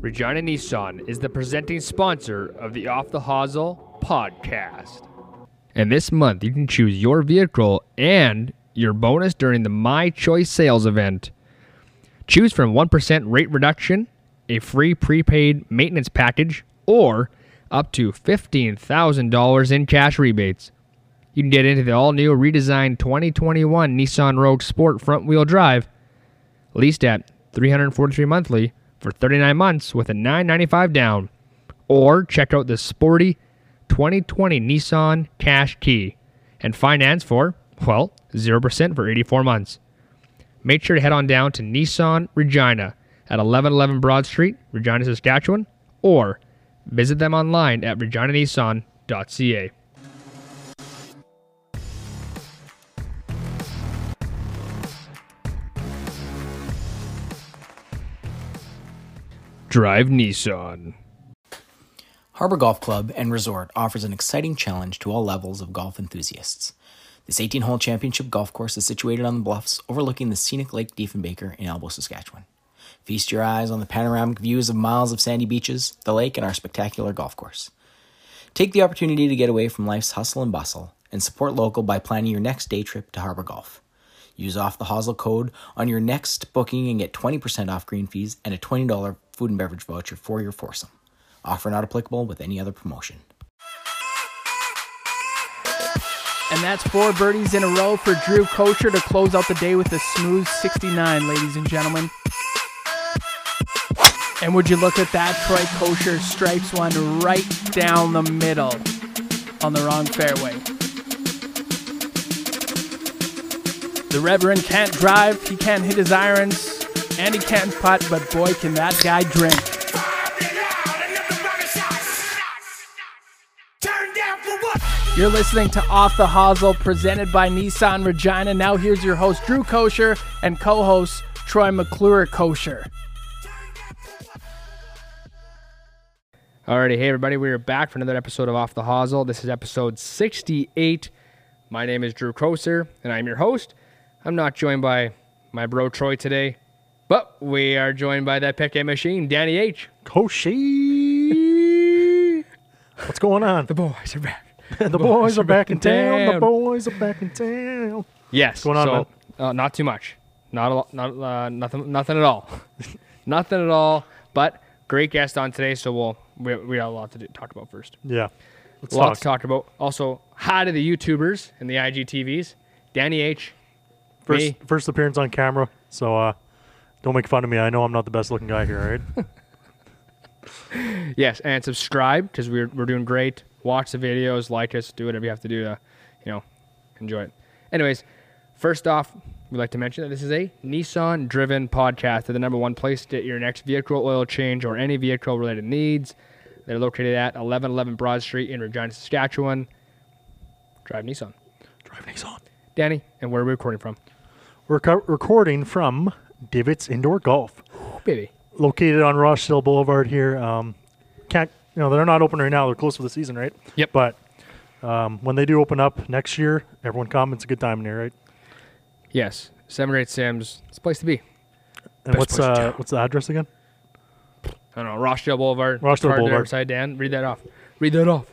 Regina Nissan is the presenting sponsor of the Off the Hosel podcast. And this month, you can choose your vehicle and your bonus during the My Choice sales event. Choose from 1% rate reduction, a free prepaid maintenance package, or up to $15,000 in cash rebates. You can get into the all new redesigned 2021 Nissan Rogue Sport front wheel drive, leased at 343 monthly for 39 months with a 995 down. Or check out the sporty 2020 Nissan Qashqai and finance for, well, 0% for 84 months. Make sure to head on down to Nissan Regina at 1111 Broad Street, Regina, Saskatchewan, or visit them online at reginanissan.ca. Drive Nissan. Harbor Golf Club and Resort offers an exciting challenge to all levels of golf enthusiasts. This 18 hole championship golf course is situated on the bluffs overlooking the scenic Lake Diefenbaker in Elbow, Saskatchewan. Feast your eyes on the panoramic views of miles of sandy beaches, the lake, and our spectacular golf course. Take the opportunity to get away from life's hustle and bustle and support local by planning your next day trip to Harbor Golf. Use off the Hosel code on your next booking and get 20% off green fees and a $20 food and beverage voucher for your foursome. Offer not applicable with any other promotion. And that's four birdies in a row for Drew Kosher to close out the day with a smooth 69, ladies and gentlemen. And would you look at that? Troy Kosher stripes one right down the middle on the wrong fairway. The Reverend can't drive, he can't hit his irons, and he can't putt, but boy, can that guy drink. You're listening to Off the Hosel, presented by Nissan Regina. Now here's your host, Drew Kosher, and co-host, Troy McClure Kosher. Alrighty, hey everybody, we are back for another episode of Off the Hosel. This is episode 68. My name is Drew Kosher, and I'm your host. I'm not joined by my bro Troy today, but we are joined by that pick machine, Danny H. Koshi. What's going on? The boys are back. The boys are back in town. The boys are back in town. Yes. What's going on, so? Uh, not too much. Not a lot. Not uh, nothing. Nothing at all. nothing at all. But great guest on today, so we'll we, we got a lot to do, talk about first. Yeah. Let's a lot talk. to talk about. Also, hi to the YouTubers and the IGTVs. Danny H. First, me. first appearance on camera, so uh, don't make fun of me. I know I'm not the best looking guy here, right? Yes, and subscribe because we're we're doing great. Watch the videos, like us, do whatever you have to do to, you know, enjoy it. Anyways, first off, we'd like to mention that this is a Nissan driven podcast. They're the number one place to get your next vehicle oil change or any vehicle related needs. They're located at 1111 Broad Street in Regina, Saskatchewan. Drive Nissan. Drive Nissan. Danny, and where are we recording from? We're co- recording from Divots Indoor Golf, Oh, baby. located on Rochdale Boulevard here. Um, can't you know they're not open right now. They're close for the season, right? Yep. But um, when they do open up next year, everyone come. It's a good time in here, right? Yes, seven or eight Sims. It's a place to be. And Best what's uh, what's the address again? I don't know, Rochdale Boulevard. Rochdale Boulevard. Upside down. Read that off. Read that off.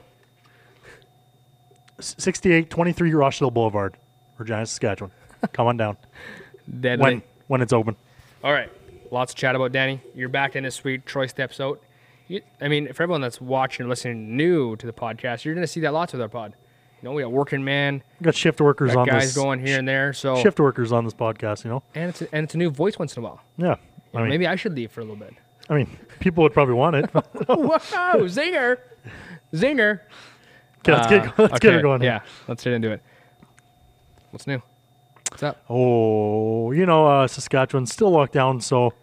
6823 Rochdale Boulevard, Regina, Saskatchewan. Come on down Deadly. when when it's open. All right. Lots of chat about, Danny. You're back in this week. Troy steps out. You, I mean, for everyone that's watching or listening new to the podcast, you're going to see that lots with our pod. You know, we got working man, We got shift workers got on guys this. going here and there. So, Shift workers on this podcast, you know. and it's a, and it's a new voice once in a while. Yeah. I mean, Maybe I should leave for a little bit. I mean, people would probably want it. okay, Whoa, zinger, zinger. let's get Uh, let's get her okay, going. here. Yeah, let's get into it. What's new? What's up? Oh, you know, uh, Saskatchewan's still locked down, so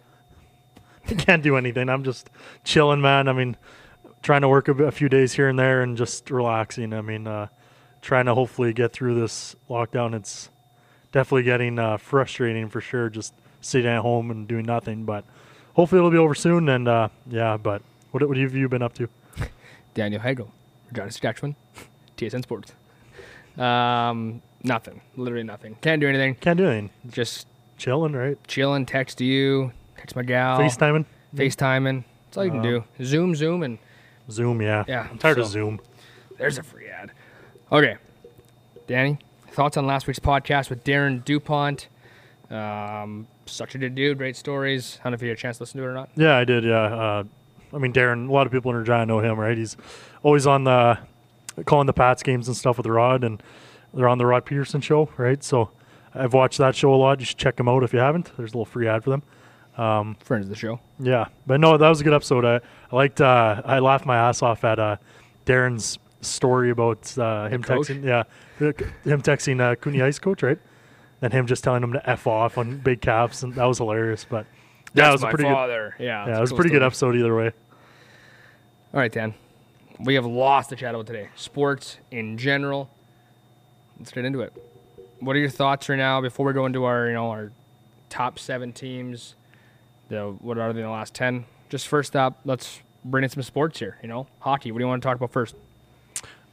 I can't do anything. I'm just chilling, man. I mean, trying to work a, a few days here and there and just relaxing. I mean, uh, trying to hopefully get through this lockdown. It's definitely getting uh, frustrating for sure, just sitting at home and doing nothing. But hopefully it'll be over soon. And uh, yeah, but what, what have you been up to? Daniel Hagel, Regina Saskatchewan, TSN Sports. Um, nothing. Literally nothing. Can't do anything. Can't do anything. Just Chilling, right? chilling. Text you. Text my gal. FaceTiming. FaceTiming. That's all you can do. Zoom, zoom, and Zoom, yeah. Yeah, I'm tired of Zoom. there's a free ad. Okay, Danny, thoughts on last week's podcast with Darren Dupont? Um, such a good dude, great stories. I don't know if you had a chance to listen to it or not. Yeah, I did. Yeah. Uh, I mean, Darren. A lot of people in Regina know him, right? He's always on the calling the Pats games and stuff with Rod, and they're on the Rod Pedersen show, right? So I've watched that show a lot. You should check them out if you haven't. There's a little free ad for them. Um, Friends of the show. Yeah, but no, that was a good episode. I, I liked. Uh, I laughed my ass off at uh, Darren's story about uh, him coach? texting. Yeah, him texting uh, Cooney Ice coach, right? And him just telling him to f off on big caps, and that was hilarious. But yeah, it was a pretty good. father. Yeah, Yeah, it was a pretty good episode either way. All right, Dan. We have lost the chat about today. Sports in general. Let's get into it. What are your thoughts right now before we go into our, you know, our top seven teams? The what are they in the last ten? Just first up, let's bring in some sports here. You know, hockey. What do you want to talk about first?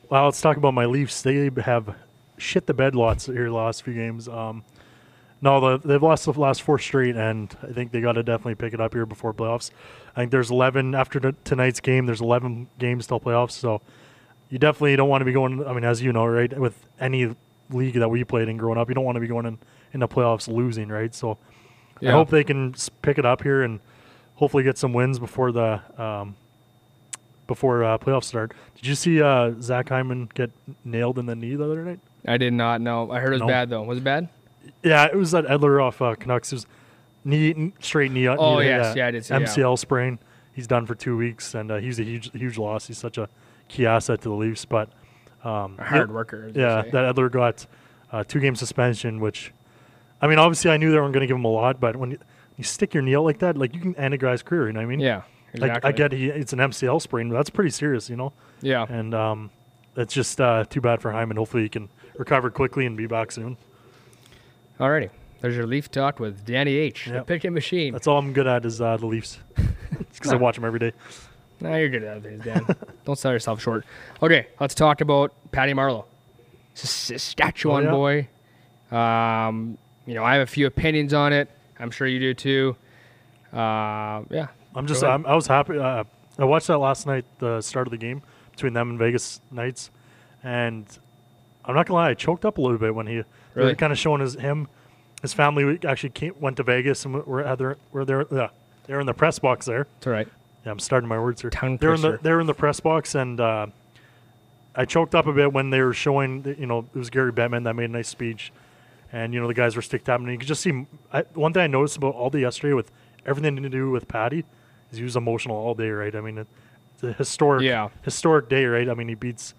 Well, let's talk about my Leafs. They have shit the bed lots here the last few games. Um, no, the, they've lost the last four straight, and I think they got to definitely pick it up here before playoffs. I think there's 11 after t- tonight's game. There's 11 games till playoffs, so you definitely don't want to be going. I mean, as you know, right, with any league that we played in growing up, you don't want to be going in in the playoffs losing, right? So I hope they can pick it up here and hopefully get some wins before the um, before uh, playoffs start. Did you see uh, Zach Hyman get nailed in the knee the other night? I did not know. I heard it was No. bad though. Was it bad? Yeah, it was that Edler off uh, Canucks. It was knee straight knee. Oh, knee, yes. Yeah, I did see. MCL sprain. He's done for two weeks, and uh, he's a huge huge loss. He's such a key asset to the Leafs, but um, A hard worker. Yeah, that Edler got uh, two game suspension, which I mean, obviously I knew they weren't going to give him a lot, but when you, you stick your knee out like that, like you can end a guy's career. You know what I mean? yeah. Like Exactly. I get he, it's an MCL sprain, but that's pretty serious, you know. Yeah. And um, it's just uh, too bad for Hyman. Hopefully he can recover quickly and be back soon. Alrighty. There's your Leaf talk with Danny H. The Yep. picking machine. That's all I'm good at is uh, the Leafs, because I watch them every day. No, you're good at other things, Dan. Don't sell yourself short. Okay, let's talk about Patty Marleau, Saskatchewan Oh, boy. Um, you know, I have a few opinions on it. I'm sure you do too. Uh, yeah, I'm just I'm, I was happy. Uh, I watched that last night, the start of the game between them and Vegas Knights, and I'm not gonna lie, I choked up a little bit when he Really? kind of showing his him, his family actually came, went to Vegas and were at their, were there yeah they're in the press box there. it's all right. Yeah, I'm starting my words here. Tongue they're in the they're in the press box, and uh, I choked up a bit when they were showing. the- You know, it was Gary Bettman that made a nice speech, and you know the guys were stick tapping. And you could just see. I, one thing I noticed about all day yesterday with everything to do with Patty is he was emotional all day. Right? I mean, it, it's a historic, Yeah. historic day. Right? I mean, he beats,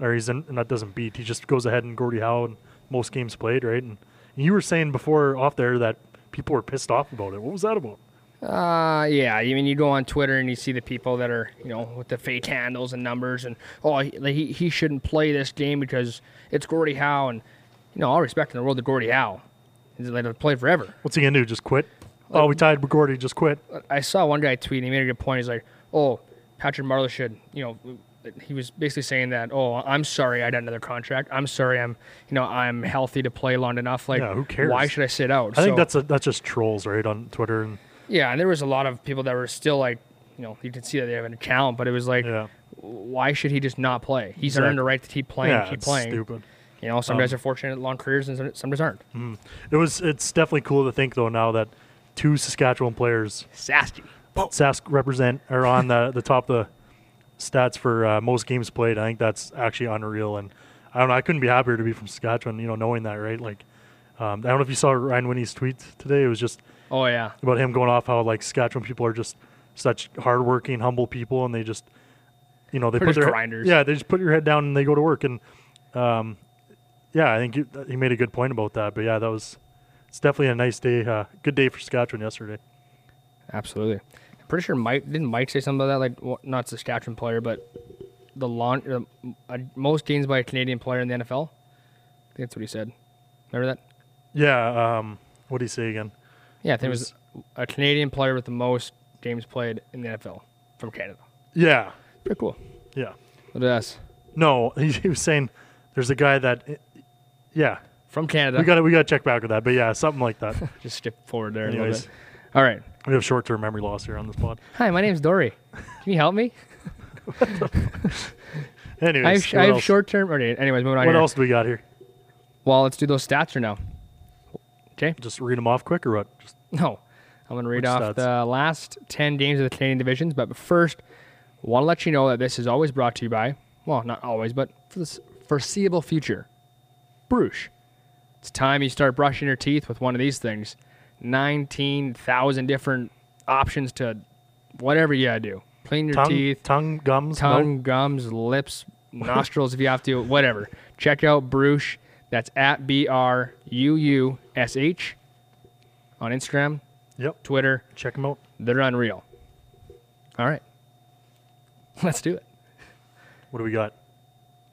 or he's in, not that doesn't beat. He just goes ahead and Gordie Howe and most games played. Right? And you were saying before off there that people were pissed off about it. What was that about? Uh, yeah. I mean, you go on Twitter and you see the people that are, you know, with the fake handles and numbers, and oh, he he, shouldn't play this game because it's Gordie Howe, and you know, all respect in the world to Gordie Howe. He's let him play forever. What's he gonna do? Just quit? Oh, we tied with Gordie. Just quit. I saw one guy tweet. And he made a good point. He's like, "Oh, Patrick Marleau should, you know." He was basically saying that, "Oh, I'm sorry, I got another contract. I'm sorry, I'm, you know, I'm healthy to play long enough. Like, Yeah, who cares? Why should I sit out?" I think that's a, that's just trolls, right, on Twitter and yeah. And there was a lot of people that were still like, you know, you can see that they have an account, but it was like, yeah, why should he just not play? He's Exactly. earned the right to keep playing, yeah, keep it's playing. stupid. You know, some Um, guys are fortunate at long careers and some- guys aren't. It was. It's definitely cool to think though now that two Saskatchewan players, Sasky. Sask represent, are on the the top of the stats for uh, most games played. I think that's actually unreal, and I don't know. I couldn't be happier to be from Saskatchewan. You know, knowing that, right? Like, um, I don't know if you saw Ryan Winnie's tweet today. It was just Oh yeah. about him going off how like Saskatchewan people are just such hardworking, humble people, and they just, you know, they They're put their grinders. yeah, they just put your head down and they go to work, and um, yeah, I think you, he made a good point about that. But yeah, that was it's definitely a nice day, uh, good day for Saskatchewan yesterday. Absolutely. Pretty sure Mike didn't Mike say something about that, like well, not Saskatchewan player, but the launch uh, uh, most games by a Canadian player in the NFL. I think that's what he said. Remember that? Yeah, um, what did he say again? Yeah, I think it was a Canadian player with the most games played in the NFL from Canada. Yeah, Pretty cool. yeah. Look at us No, he, he was saying there's a guy that, yeah, from Canada. we got to we got to check back with that. But yeah, something like that. just skip forward there a Anyways. All right. We have short-term memory loss here on this pod. Hi, my name's Dory. Can you help me? Anyways, I have, I have short-term. Okay. Anyways, moving on. What here. else do we got here? Well, let's do those stats or no. Okay. Just read them off quick or what? Just No. I'm going to read off stats? the last 10 games of the Canadian divisions. But first, want to let you know that this is always brought to you by, well, not always, but for the foreseeable future, Bruush. It's time you start brushing your teeth with one of these things. 19,000 different options to whatever you gotta do. Clean your tongue, teeth, tongue, gums, tongue, gums, lips, nostrils if you have to, whatever. Check out Bruush. That's at B R U U S H on Instagram, Yep. Twitter. Check them out. They're unreal. All right. Let's do it. What do we got?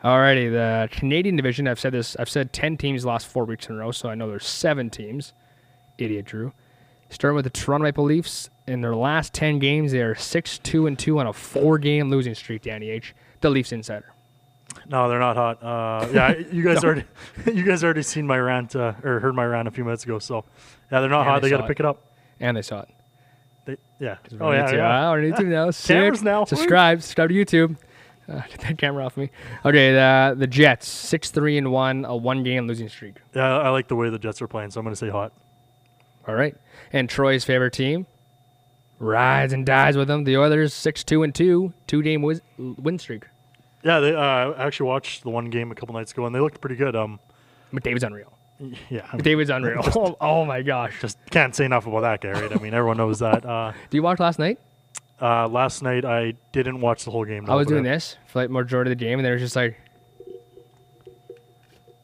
Alrighty, the Canadian division. I've said this. I've said ten teams lost four weeks in a row, so I know there's seven teams. Idiot Drew. Starting with the Toronto Maple Leafs. In their last ten games, they are six two and two on a four-game losing streak. Danny H. The Leafs insider. No, they're not hot. Uh, yeah, you guys already, you guys already seen my rant uh, or heard my rant a few minutes ago. So, yeah, they're not Yeah, hot. I They got to pick it. up. And they saw it. They, yeah. Oh yeah, yeah. I need to now. Cameras now. Subscribe. Subscribe to YouTube. Uh, get that camera off me. Okay, the the Jets six three and one, a one game losing streak. Yeah, I like the way the Jets are playing, so I'm going to say hot. All right, and Troy's favorite team rides and dies with them. The Oilers six two and two, two game wiz- win streak. Yeah, they uh, I actually watched the one game a couple nights ago, and they looked pretty good. Um, McDavid's unreal. yeah, I mean, McDavid's unreal. oh, oh my gosh. just can't say enough about that guy, right? I mean, everyone knows that. Uh, Do you watch last night? uh, last night I didn't watch the whole game. I was doing but this for like majority of the game, and they were just like,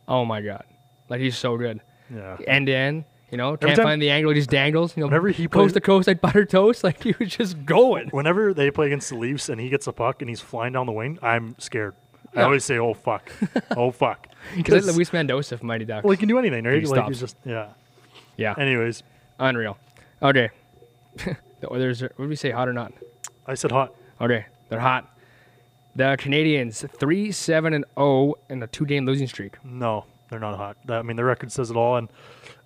"Oh my god!" Like he's so good. Yeah, end to end. You know, can't time- find the angle, he just dangles. You know, Whenever he coast plays- to coast like butter toast, like he was just going. whenever they play against the Leafs and he gets a puck and he's flying down the wing, I'm scared. I always say, "Oh fuck, oh fuck," Because Luis Mendoza from Mighty Ducks. well, he can do anything, right? He like stops. he's just yeah. yeah, Anyways, unreal. Okay, the Oilers. Are, what did we say, hot or not? I said hot. Okay, they're hot. The Canadiens three seven and zero in a two game losing streak. No, they're not hot. I mean, the record says it all. And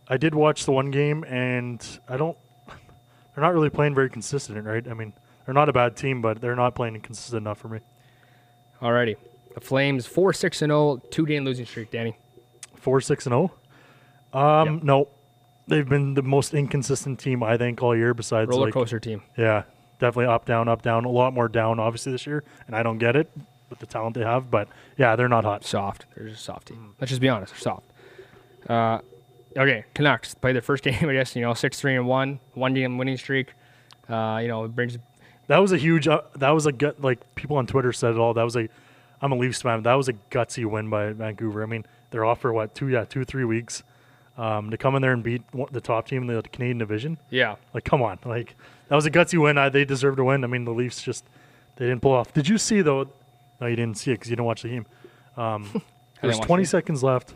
I did watch the one game, and I don't. They're not really playing very consistent, right? I mean, they're not a bad team, but they're not playing consistent enough for me. Alrighty, the Flames four six and zero two game losing streak. Danny. Four, six, and zero. Um, Yep. no, they've been the most inconsistent team I think all year. Besides, Roller like, coaster team. yeah, definitely up, down, up, down. A lot more down, obviously this year, and I don't get it with the talent they have. But yeah, they're not hot. soft. They're just a soft team. Let's just be honest. They're soft. Uh, okay, Canucks play their first game. I guess you know six three and one, one game winning streak. Uh, you know it brings That was a huge. Uh, that was a gut. Like people on Twitter said it all. That was a. I'm a Leafs fan. That was a gutsy win by Vancouver. I mean, they're off for what two? Yeah, two three weeks. Um, to come in there and beat the top team in the Canadian division. yeah. Like, come on. Like that was a gutsy win. I, they deserved to win. I mean, the Leafs just they didn't pull off. Did you see though? No, you didn't see it because you didn't watch the game. Um, didn't there was watch 20 seconds left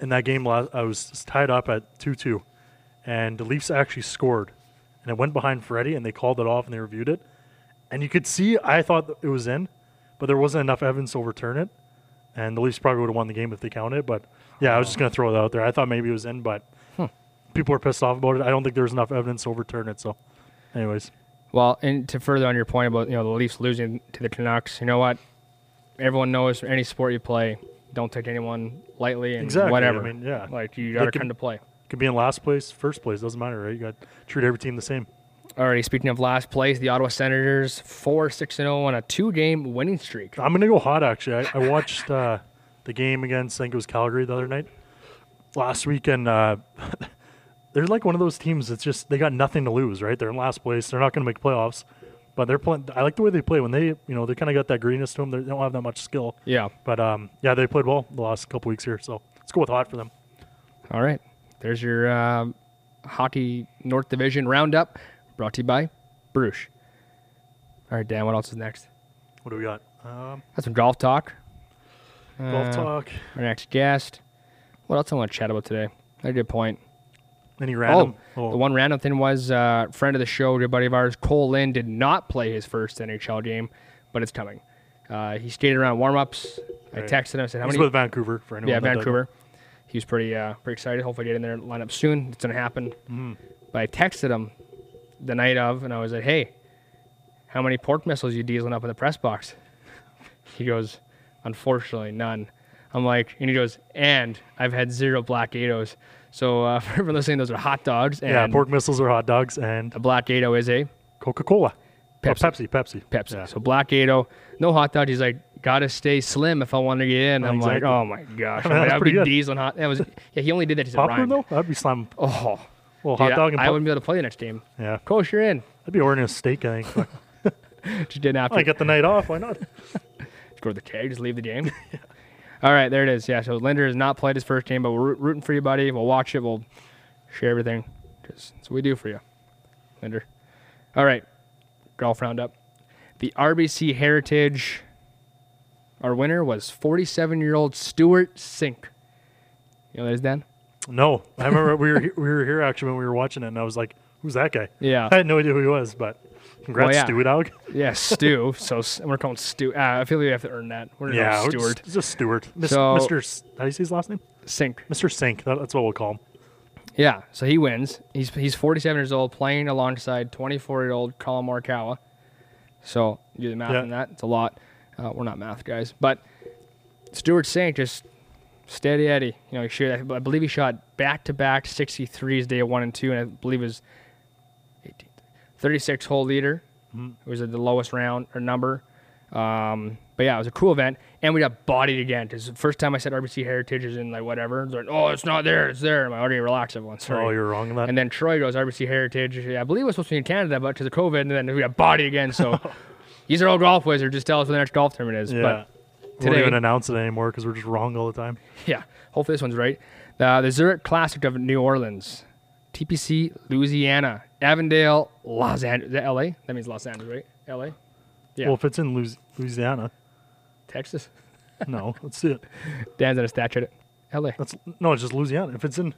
in that game. I was tied up at two two, and the Leafs actually scored, and it went behind Freddie, and they called it off and they reviewed it, and you could see. I thought it was in, but there wasn't enough evidence to overturn it, and the Leafs probably would have won the game if they counted. But yeah, I was just gonna throw it out there. I thought maybe it was in, but hmm. people were pissed off about it. I don't think there was enough evidence to overturn it. So, anyways, Well, and to further on your point about you know the Leafs losing to the Canucks, you know what? Everyone knows any sport you play, don't take anyone lightly and Exactly, I whatever. mean, yeah. Like you got to come to play. could be in last place, first place, doesn't matter, right? You got to treat every team the same. Alrighty, speaking of last place, the Ottawa Senators four six and zero on a two game winning streak. I'm gonna go hot actually. I, I watched uh, the game against I think it was Calgary the other night last week, and uh, they're like one of those teams that's just they got nothing to lose, right? They're in last place. They're not gonna make playoffs, but they're playing. I like the way they play when they you know they kind of got that greenness to them. They don't have that much skill, Yeah. but um, yeah, they played well the last couple weeks here. So let's go with hot for them. All right. There's your um, Hockey North Division roundup brought to you by Bruush. All right, Dan, what else is next? What do we got? Um, Got some golf talk. golf Uh, talk. Our next guest. What else I want to chat about today? That's a good point. Any random? Oh, the one random thing was uh, friend of the show, good buddy of ours, Kole Lind, did not play his first NHL game, but it's coming. Uh, he skated around warm-ups. I texted him. I said, "How He's many?" with Vancouver for anyone. yeah, that doesn't- Vancouver. He was pretty uh, pretty excited. Hopefully, get in there lineup soon. It's gonna happen. Mm-hmm. But I texted him the night of, and I was like, "Hey, how many pork missiles you dieseling up in the press box?" He goes, "Unfortunately, none." I'm like, and he goes, "And I've had zero black Gatos." So uh, for everyone listening, those are hot dogs, and yeah, pork missiles are hot dogs and a black Gato is a Coca Cola. Pepsi. Pepsi, Pepsi. Pepsi. Yeah. So black Gato, no hot dog. He's like, gotta stay slim if I want to get in. I'm Exactly. like, oh my gosh, I mean, I'm like, that's I'd be pretty good. dieseling hot. That was yeah. He only did that He's Popcorn though, I'd be slamming Oh, well, dude, hot dog and I, I wouldn't be able to play the next game. Yeah, Coach, you're in. I'd be ordering a steak. I think. Just didn't have to. I get the night off. Why not? To the keg, just leave the game. All right, there it is. Yeah, so Linder has not played his first game, but we're rooting for you, buddy. We'll watch it. We'll share everything. Because that's what we do for you, Linder. All right, golf roundup. The RBC Heritage, our winner was 47 year old Stewart Cink. You know that is, Dan? No, I remember we were we were here actually when we were watching it, and I was like, "Who's that guy?" Yeah. I had no idea who he was, but congrats, Well, yeah. Stewie Dog. Yeah, Stu. so we're calling Stu. Uh, I feel like we have to earn that. We're Yeah, we're Stewart just, just Stewart, Mis- So- Mr. S- How do you say his last name? Cink. Mr. Cink. That, that's what we'll call him. Yeah, so he wins. He's he's 47 years old, playing alongside 24 year old Collin Morikawa. So you do the math Yeah. on that. It's a lot. Uh, we're not math guys, but Stewart Cink just steady Eddie. You know, he shot, I believe he shot back to back 63s day one and two, and I believe it was 18, 36 hole leader. It was at the lowest round or number. Um, but yeah, it was a cool event, and we got bodied again. Because the first time I said RBC Heritage is in like whatever, they're like, oh, it's not there, it's there. I'm like, okay, relax, everyone. Sorry. Oh, you're wrong on that. And then Troy goes RBC Heritage. I believe it was supposed to be in Canada, but because of COVID, and then we got bodied again. So these are all golf wizards. Just tell us when the next golf tournament is. yeah. But we won't even announce it anymore because we're just wrong all the time. yeah, hopefully this one's right. Uh, the Zurich Classic of New Orleans, TPC Louisiana, Avondale, Los Angeles, LA? That means Los Angeles, right? LA, Yeah. Well, if it's in Louisiana, Texas. no, let's see it. Dan's on a stat check. LA. That's no, it's just Louisiana. If it's in,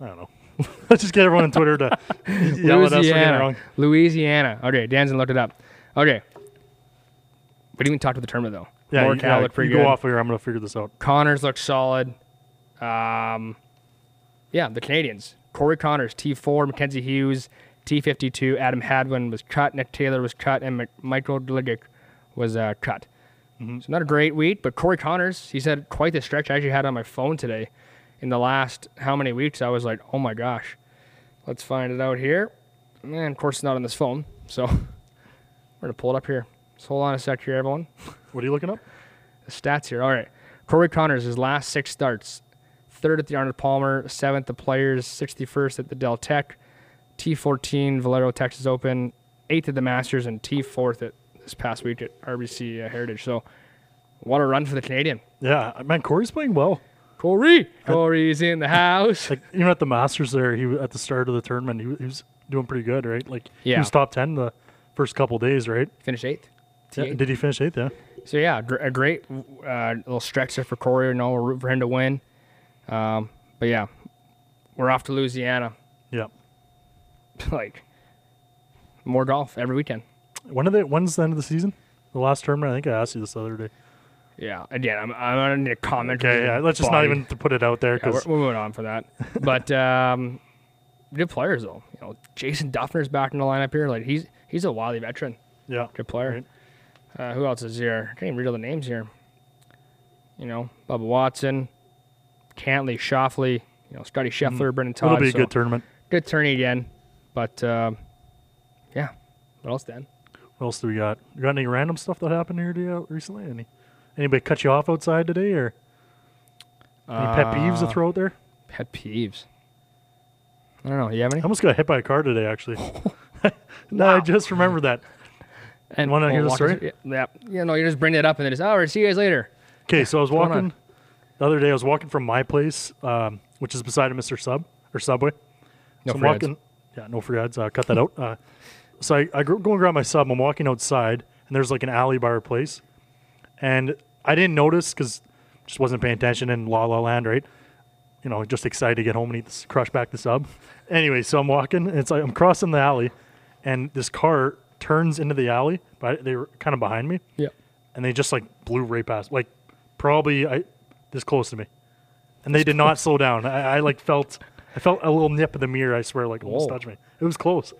I don't know. Let's just get everyone on Twitter to yell at us for getting it Louisiana. wrong. Louisiana. Okay, Dan's looked it up. Okay. We didn't even talk to the tournament though. Yeah, Morikawa you, yeah, looked pretty you good. go off here. I'm gonna figure this out. Conners looked solid. Um, yeah, the Canadians. Corey Conners, T4, Mackenzie Hughes, T52, Adam Hadwin was cut, Nick Taylor was cut, and Michael Gligic was uh, cut. So not a great week, but Corey Conners, he said quite the stretch I actually had on my phone today. In the last how many weeks, I was like, oh my gosh. Let's find it out here. And of course, it's not on this phone. So we're going to pull it up here. Just hold on a sec here, everyone What are you looking up? the stats here. All right. Corey Conners, his last six starts third at the Arnold Palmer, seventh at Players, 61st at the Dell Tech, T14 Valero Texas Open, eighth at the Masters, and T4th at this past week at RBC uh, Heritage. So, what a run for the Canadian. Yeah, man, Corey's playing well. Corey! Corey's in the house. Like even at the Masters there, he at the start of the tournament, he, he was doing pretty good, right? Like he Yeah. was top ten the first couple days, right? Finished eighth. Yeah, did he finish eighth? Yeah. So yeah, gr- a great uh, little stretch there for Corey. Know, we're rooting for him to win. Um, but yeah, we're off to Louisiana. Yep. like more golf every weekend. When are they? When's the end of the season? The last tournament. I think I asked you this the other day. Yeah. Again, I'm I'm gonna need a comment. Okay, yeah. Let's just not even put it out there Yeah, we're, because we're moving on for that. but um, good players though. You know, Jason Dufner's back in the lineup here. Like he's he's a wily veteran. yeah, Good player. Right. Uh, who else is here? I can't even read all the names here. You know, Bubba Watson, Cantlay, Schauffele, you know, Scotty Scheffler, Brendon Todd. Mm. it'll be a so good tournament. good tourney again. But uh, yeah, what else, Dan? What else do we got? You got any random stuff that happened here to you recently? Any anybody cut you off outside today, or any pet peeves to Uh, throw out there? Pet peeves. I don't know. You have any? I almost got hit by a car today, actually. no, I just remembered that. And wanna hear the story? Yeah, yeah. You know, you just bring it up and then it's, oh, all right, see you guys later. Okay, so I was walking the other day. I was walking from my place, um, which is beside a Mr. Sub or Subway. No so I'm free ads. walking. Yeah, no free ads. Uh, cut that out. Uh, so I, I go go and grab my sub. I'm walking outside, and there's like an alley by our place, and I didn't notice because just wasn't paying attention in La La Land, right? You know, just excited to get home and eat this, crush back the sub. Anyway, so I'm walking, and it's like I'm crossing the alley, and this car turns into the alley, but they were kind of behind me Yeah. and they just like blew right past, like probably I this close to me, and they did not slow down. I, I like felt I felt a little nip of the mirror. I swear, like almost Whoa. touched me. It was close.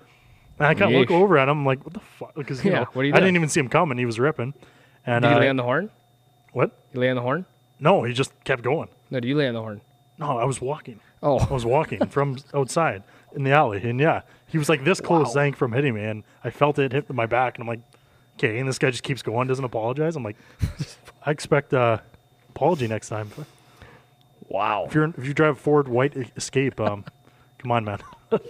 And I kind of look Yeesh. over at him, like, what the fuck? Because you Yeah, know, what are you I didn't even see him coming. He was ripping. And Did you uh, lay on the horn? what? You lay on the horn? No, he just kept going. No, do you lay on the horn? No, I was walking. Oh. I was walking from outside in the alley, and yeah, he was like this close, Zank, from hitting me, and I felt it hit my back, and I'm like, okay, and this guy just keeps going, doesn't apologize. I'm like, I expect uh, apology next time. wow. If you're if you drive a Ford White Escape, um, come on, man.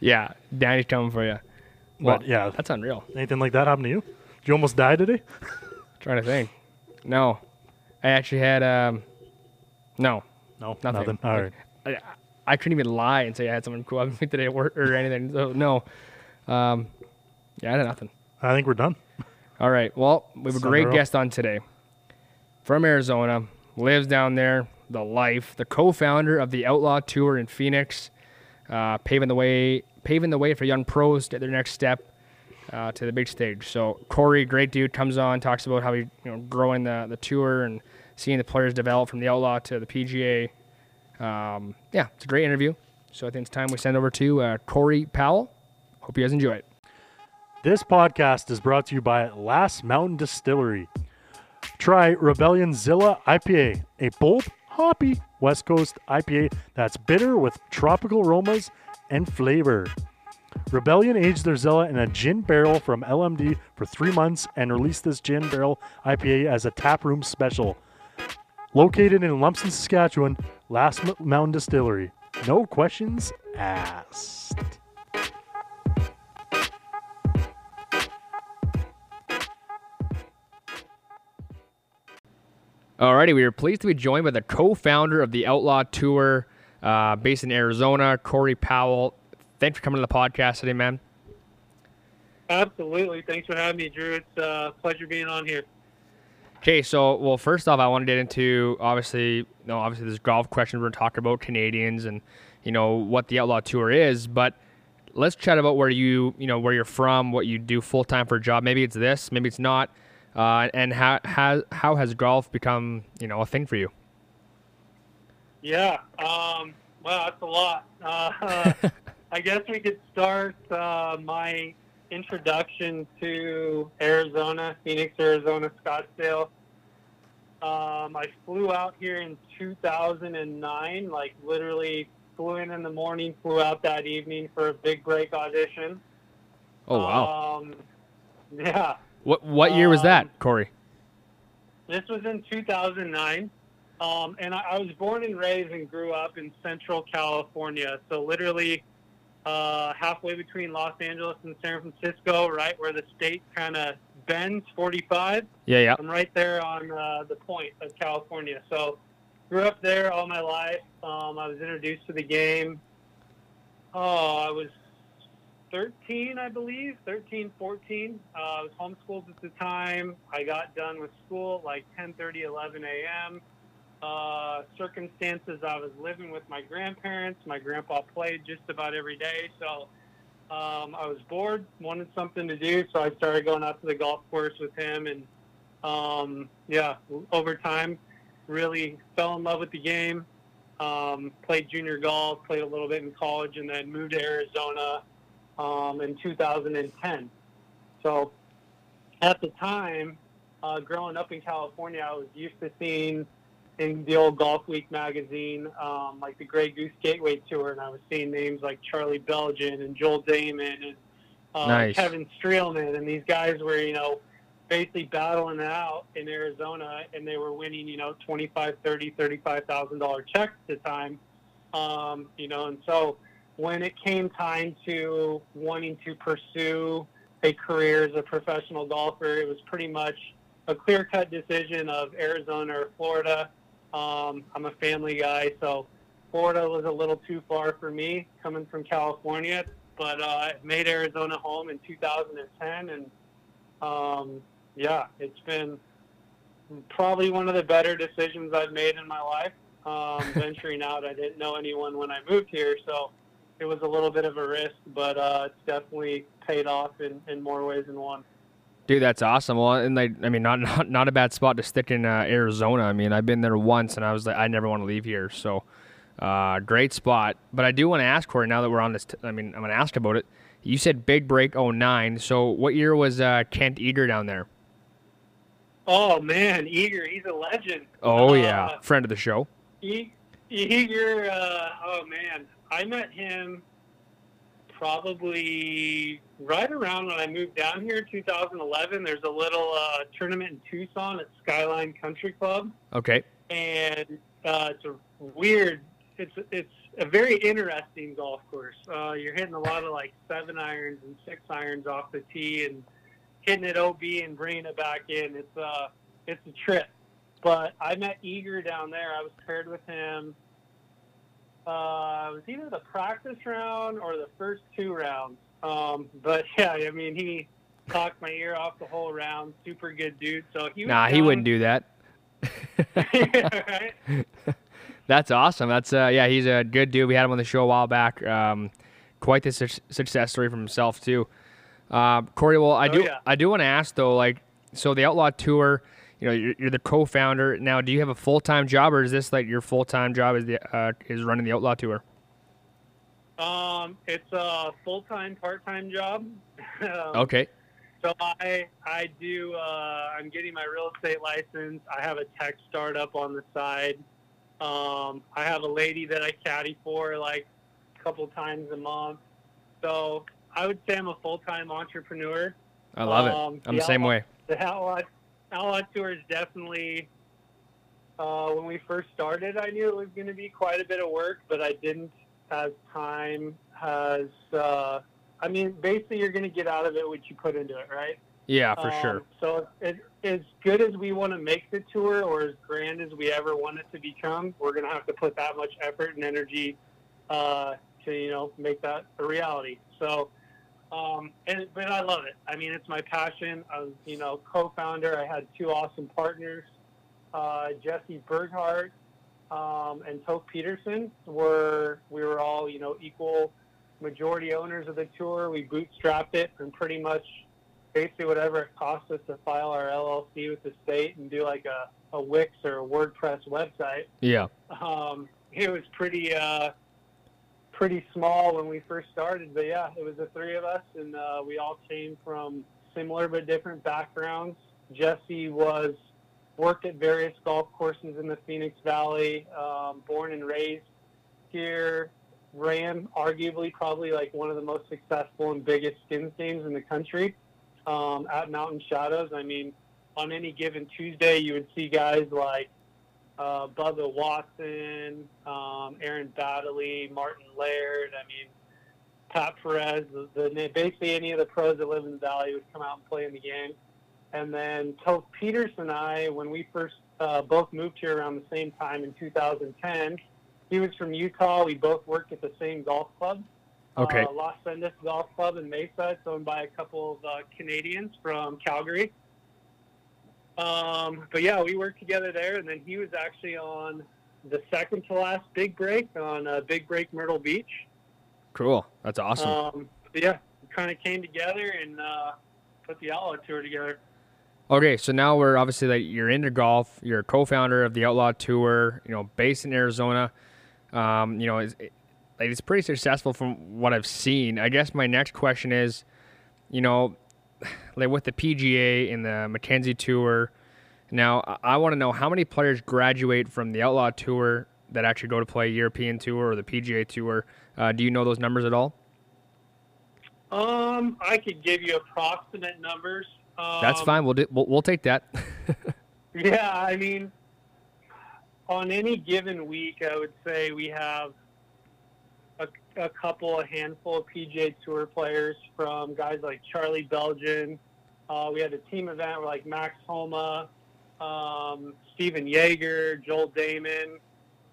Yeah, Danny's coming for you. Well, But yeah, that's unreal. anything like that happen to you? Did you almost die today? trying to think. No, I actually had um, no, No, nothing. nothing. All right. I, I couldn't even lie and say I had someone cool me today at work or anything. So no, um, yeah, I had nothing. I think we're done. All right. Well, we have a great up. guest on today from Arizona, lives down there, the life, the co-founder of the Outlaw Tour in Phoenix, uh, paving the way, paving the way for young pros to their next step uh, to the big stage. So Corey, great dude, comes on, talks about how he, you know, growing the the tour and seeing the players develop from the Outlaw to the PGA. Um, yeah, it's a great interview. So I think it's time we send over to uh, Corey Powell. Hope you guys enjoy it. This podcast is brought to you by Last Mountain Distillery. Try Rebellion Zilla IPA, a bold, hoppy West Coast IPA that's bitter with tropical aromas and flavor. Rebellion aged their Zilla in a gin barrel from LMD for three months and released this gin barrel IPA as a taproom special. Located in Lumsden, Saskatchewan, Last Mountain Distillery. No questions asked. Alrighty, we are pleased to be joined by the co-founder of the Outlaw Tour, uh, based in Arizona, Corey Powell. Thanks for coming to the podcast today, man. Absolutely. Thanks for having me, Drew. It's a pleasure being on here. Okay, so well, first off, I want to get into obviously, you know, obviously this golf question we're talking about Canadians and you know what the Outlaw Tour is, but let's chat about where you, you know, where you're from, what you do full time for a job. Maybe it's this, maybe it's not, uh, and how how how has golf become, you know, a thing for you? Yeah. Um, well, that's a lot. Uh, I guess we could start uh, my introduction to Arizona, Phoenix, Arizona, Scottsdale. Um, I flew out here in 2009, like literally flew in in the morning, flew out that evening for a big break audition. Oh wow, Um, yeah. What what year was that, um, Corey? This was in 2009. Um, and I, I was born and raised and grew up in Central California. So literally uh, halfway between Los Angeles and San Francisco, right where the state kind of bends 45. Yeah, yeah. I'm right there on uh, the point of California. So grew up there all my life. Um, I was introduced to the game. Oh, I was 13, I believe, 13, 14. Uh, I was homeschooled at the time. I got done with school at like 10:30, 11 a.m. Uh, circumstances, I was living with my grandparents. My grandpa played just about every day, so um, I was bored, wanted something to do, so I started going out to the golf course with him, and um, yeah, over time, really fell in love with the game. Um, played junior golf, played a little bit in college, and then moved to Arizona um, in 2010. So at the time, uh, growing up in California, I was used to seeing in the old Golf Week magazine, um, like the Grey Goose Gateway Tour, and I was seeing names like Charlie Beljan and Joel Dahmen and uh, Nice. Kevin Streelman, and these guys were, you know, basically battling it out in Arizona, and they were winning, you know, twenty-five, thirty, thirty-five thousand dollar checks at the time, um, you know, and so when it came time to wanting to pursue a career as a professional golfer, it was pretty much a clear-cut decision of Arizona or Florida. Um, I'm a family guy, so Florida was a little too far for me coming from California, but uh, I made Arizona home in 2010, and um, yeah, it's been probably one of the better decisions I've made in my life. Um, venturing out, I didn't know anyone when I moved here, so it was a little bit of a risk, but uh, it's definitely paid off in, in more ways than one. Dude, that's awesome. Well, and like, I mean, not not, not a bad spot to stick in uh, Arizona. I mean, I've been there once, and I was like, I never want to leave here. So, Uh, great spot. But I do want to ask Corey now that we're on this. T- I mean, I'm going to ask about it. You said big break 09. So what year was uh, Kent Eager down there? Oh man, Eager, he's a legend. Oh Uh, yeah, friend of the show. E- Eager, uh, oh man, I met him probably right around when I moved down here, 2011. There's a little uh, tournament in Tucson at Skyline Country Club, Okay. and uh, it's a weird. It's it's a very interesting golf course. Uh, you're hitting a lot of like seven irons and six irons off the tee, and hitting it OB and bringing it back in. It's uh it's a trip. But I met Eager down there. I was paired with him. Uh, it was either the practice round or the first two rounds. Um, but yeah, I mean, he talked my ear off the whole round. Super good dude. So he Nah, he wouldn't do that. That's awesome. That's uh, yeah, he's a good dude. We had him on the show a while back. Um, quite the su- success story from himself too. Uh, Corey, well, I Oh, do yeah. I do want to ask though, like, so the Outlaw Tour, you know, you're, you're the co-founder now. Do you have a full time job, or is this like your full time job is the uh, is running the Outlaw Tour? Um, it's a full time, part time job. Um, Okay. So I I do uh, I'm getting my real estate license. I have a tech startup on the side. Um, I have a lady that I caddy for like a couple times a month. So I would say I'm a full time entrepreneur. I love Um, it. I'm the yeah, same way. The Outlaw Outlaw Tour is definitely. Uh, when we first started, I knew it was going to be quite a bit of work, but I didn't as time has. Uh, I mean, basically, you're going to get out of it what you put into it, right? Yeah, for Um, sure. So it, as good as we want to make the tour, or as grand as we ever want it to become, we're going to have to put that much effort and energy uh, to you know make that a reality. So, um, and but I love it. I mean, it's my passion. I was you know co-founder. I had two awesome partners, uh, Jesse Berghardt um, and Toke Peterson. Were we were all you know equal majority owners of the tour. We bootstrapped it and pretty much basically whatever it cost us to file our LLC with the state and do like a, a Wix or a WordPress website. Yeah. Um, it was pretty uh, pretty small when we first started, but yeah, it was the three of us, and uh, we all came from similar but different backgrounds. Jesse was worked at various golf courses in the Phoenix Valley, um, born and raised here. Ran arguably probably like one of the most successful and biggest skins games in the country um, at Mountain Shadows. I mean, on any given Tuesday, you would see guys like uh, Bubba Watson, um, Aaron Baddeley, Martin Laird. I mean, Pat Perez. The, the, basically, any of the pros that live in the valley would come out and play in the game. And then Toth Peters and I, when we first uh, both moved here around the same time in 2010, he was from Utah. We both worked at the same golf club. Okay. Uh, Las Sendas Golf Club in Mesa. It's owned by a couple of uh, Canadians from Calgary. Um, but yeah, we worked together there, and then he was actually on the second to last Big Break on uh, Big Break Myrtle Beach. Cool. That's awesome. Um, yeah, kind of came together and uh, put the Outlaw Tour together. Okay, so now we're obviously like you're into golf. You're a co-founder of the Outlaw Tour. You know, based in Arizona. Um, you know, it's, it, like it's pretty successful from what I've seen. I guess my next question is, you know, like with the PGA and the Mackenzie Tour. Now, I, I want to know how many players graduate from the Outlaw Tour that actually go to play European Tour or the PGA Tour. Uh, do you know those numbers at all? Um, I could give you approximate numbers. Um, That's fine. We'll, do, we'll we'll take that. Yeah, I mean, on any given week, I would say we have a, couple, a handful of PGA Tour players from guys like Charlie Beljan. Uh, we had a team event with like Max Homa, um, Steven Yeager, Joel Dahmen.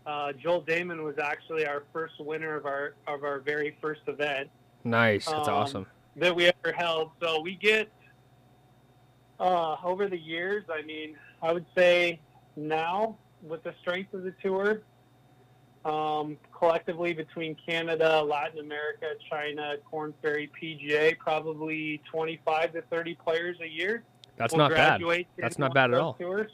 Uh, Joel Dahmen was actually our first winner of our of our very first event nice. That's Um, awesome. that we ever held. So we get uh, over the years. I mean, I would say now with the strength of the tour, um, collectively between Canada, Latin America, China, Korn Ferry, PGA, probably 25 to 30 players a year. That's not bad. That's not bad at all. Tours.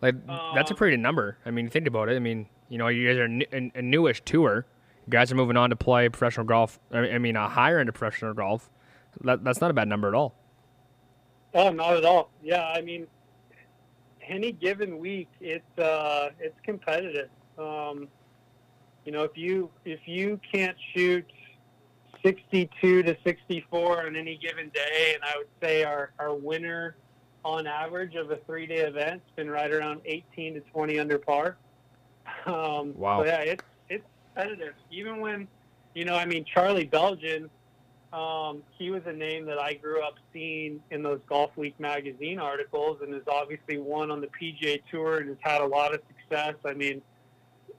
Like that's a Um, pretty good number. I mean, think about it. I mean, You know, you guys are a, a newish tour. You guys are moving on to play professional golf. I mean, a higher end of professional golf. That, that's not a bad number at all. Oh, not at all. Yeah, I mean, any given week, it's uh, it's competitive. Um, you know, if you if you can't shoot 62 to 64 on any given day, and I would say our our winner on average of a three day event has been right around 18 to 20 under par. Um, wow. So yeah, it's it's competitive. Even when, you know, I mean, Charlie Beljan um, he was a name that I grew up seeing in those Golf Week magazine articles, and has obviously won on the PGA Tour and has had a lot of success. I mean,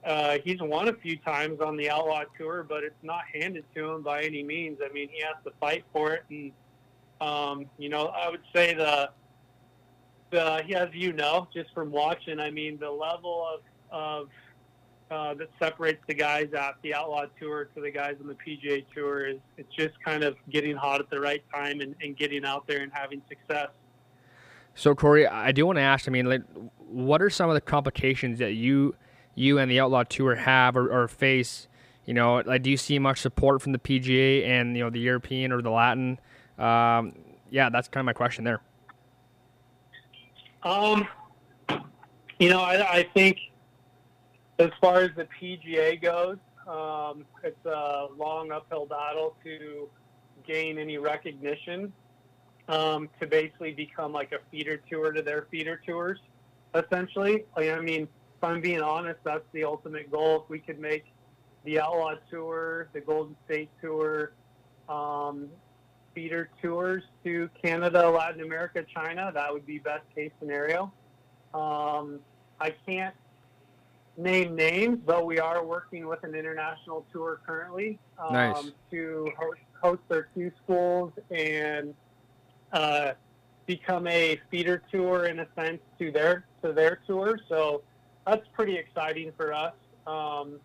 uh, he's won a few times on the Outlaw Tour, but it's not handed to him by any means. I mean, he has to fight for it, and um, you know, I would say the the as you know, just from watching, I mean, the level of of uh, that separates the guys at the Outlaw Tour to the guys on the PGA Tour is it's just kind of getting hot at the right time and, and getting out there and having success. So Corey, I do want to ask. I mean, like, what are some of the complications that you you and the Outlaw Tour have or, or face? You know, like, do you see much support from the PGA and you know the European or the Latin? Um, yeah, that's kind of my question there. Um, you know, I, I think as far as the PGA goes, um, it's a long uphill battle to gain any recognition um, to basically become like a feeder tour to their feeder tours, essentially. I mean, I'm being honest, that's the ultimate goal. If we could make the Outlaw Tour, the Golden State Tour, um, feeder tours to Canada, Latin America, China, that would be best case scenario. Um, I can't name names, but we are working with an international tour currently um, nice. to host, host their Q schools and uh, become a feeder tour in a sense to their to their tour. So that's pretty exciting for us. Um,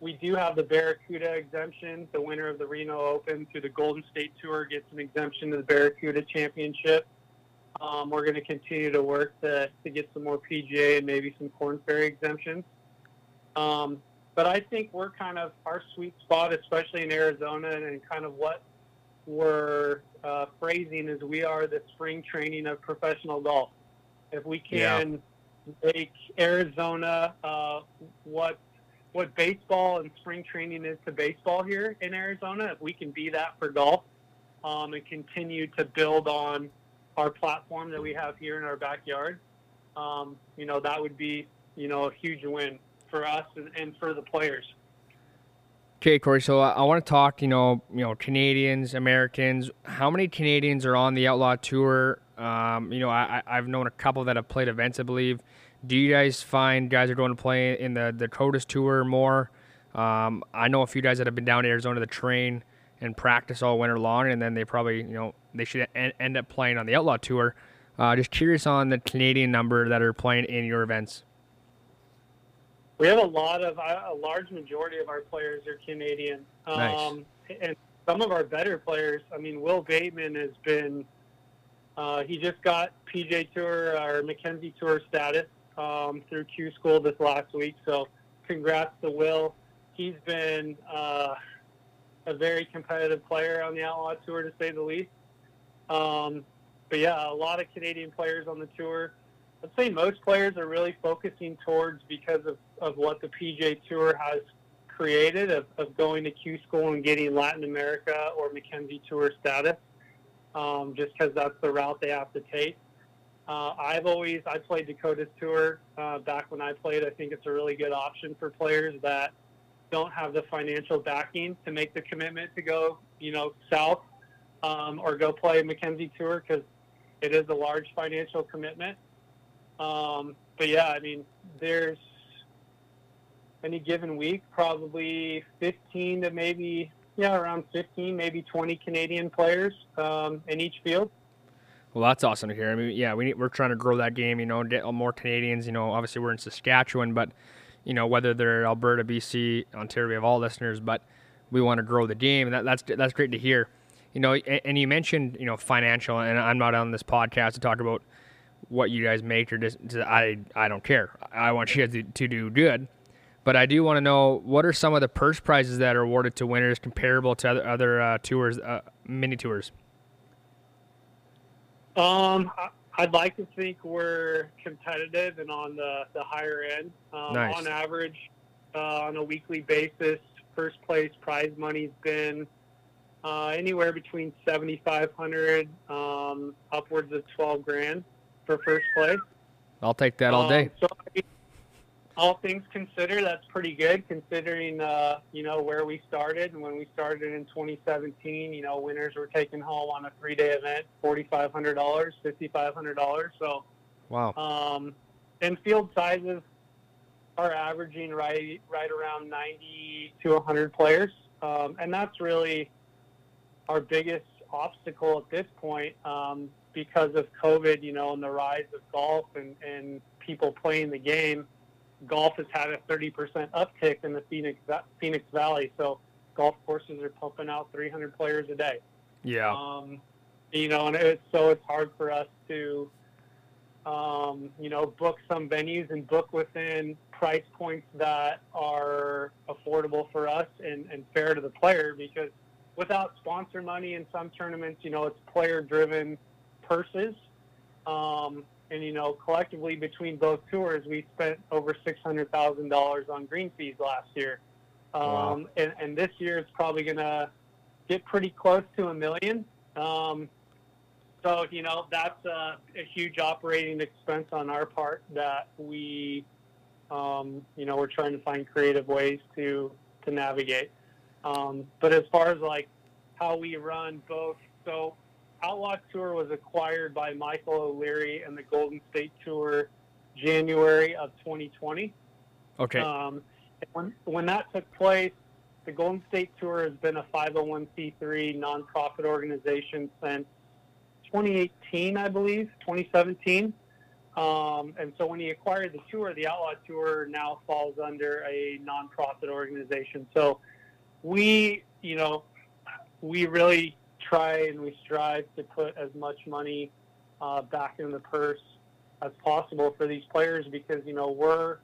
we do have the Barracuda exemption. The winner of the Reno Open through the Golden State Tour gets an exemption to the Barracuda Championship. Um, we're going to continue to work to, to get some more PGA and maybe some Korn Ferry exemptions. Um, but I think we're kind of our sweet spot, especially in Arizona, and kind of what we're uh, phrasing is we are the spring training of professional golf. If we can yeah. Make Arizona uh, what what baseball and spring training is to baseball here in Arizona, if we can be that for golf um, and continue to build on our platform that we have here in our backyard, um, you know, that would be, you know, a huge win for us and, and for the players. Okay, Corey. So I, I want to talk. You know, you know, Canadians, Americans. How many Canadians are on the Outlaw Tour? Um, you know, I, I've known a couple that have played events. I believe. Do you guys find guys are going to play in the the Dakotas Tour more? Um, I know a few guys that have been down to Arizona to train and practice all winter long, and then they probably, you know, they should end up playing on the Outlaw Tour. Uh, just curious on the Canadian number that are playing in your events. We have a lot of a large majority of our players are Canadian, nice. um, and some of our better players. I mean, Will Bateman has been. Uh, he just got PGA Tour or Mackenzie Tour status um, through Q School this last week. So, congrats to Will. He's been uh, a very competitive player on the Outlaw Tour, to say the least. Um, but yeah, a lot of Canadian players on the tour. I'd say most players are really focusing towards because of, of what the PGA Tour has created of, of going to Q school and getting Latin America or Mackenzie Tour status, um, just because that's the route they have to take. Uh, I've always I played Dakotas Tour uh, back when I played. I think it's a really good option for players that don't have the financial backing to make the commitment to go, you know, south um, or go play Mackenzie Tour because it is a large financial commitment. Um, but yeah, I mean, there's any given week, probably 15 to maybe, yeah, around 15, maybe 20 Canadian players um, in each field. Well, that's awesome to hear. I mean, yeah, we need, we're trying to grow that game, you know, get more Canadians. You know, obviously we're in Saskatchewan, but, you know, whether they're Alberta, BC, Ontario, we have all listeners, but we want to grow the game, that, that's that's great to hear. You know, and, and you mentioned, you know, financial, and I'm not on this podcast to talk about what you guys make or just I I don't care. I want you guys to, to do good. But I do want to know what are some of the purse prizes that are awarded to winners comparable to other other uh, tours, uh, mini tours. Um, I'd like to think we're competitive and on the, the higher end. Um, Nice. On average, uh, on a weekly basis, first place prize money's been uh, anywhere between seventy five hundred um, upwards of twelve grand for first place. I'll take that all Um, day. So, I all things considered, that's pretty good considering, uh, you know, where we started. And when we started in 2017, you know, winners were taking home on a three-day event $4,500, $5,500. So, Wow. um, and field sizes are averaging right right around 90 to 100 players, um, and that's really our biggest obstacle at this point um, because of COVID. You know, and the rise of golf and, and people playing the game. Golf has had a 30% uptick in the Phoenix Phoenix Valley, so golf courses are pumping out 300 players a day. Yeah. Um, you know, and it's so it's hard for us to, um, you know, book some venues and book within price points that are affordable for us and, and fair to the player because without sponsor money in some tournaments, you know, it's player driven purses. Um, and, you know, collectively between both tours, we spent over $600,000 on green fees last year. Um, Wow. and, and this year it's probably going to get pretty close to a million. Um, so, you know, that's a, a huge operating expense on our part that we, um, you know, we're trying to find creative ways to, to navigate. Um, but as far as like how we run both, so Outlaw Tour was acquired by Michael O'Leary and the Golden State Tour January of 2020. Okay. Um, when, when that took place, the Golden State Tour has been a 501c3 nonprofit organization since 2018, I believe, 2017. Um, and so when he acquired the tour, the Outlaw Tour now falls under a nonprofit organization. So we, you know, we really try and we strive to put as much money uh, back in the purse as possible for these players because you know we're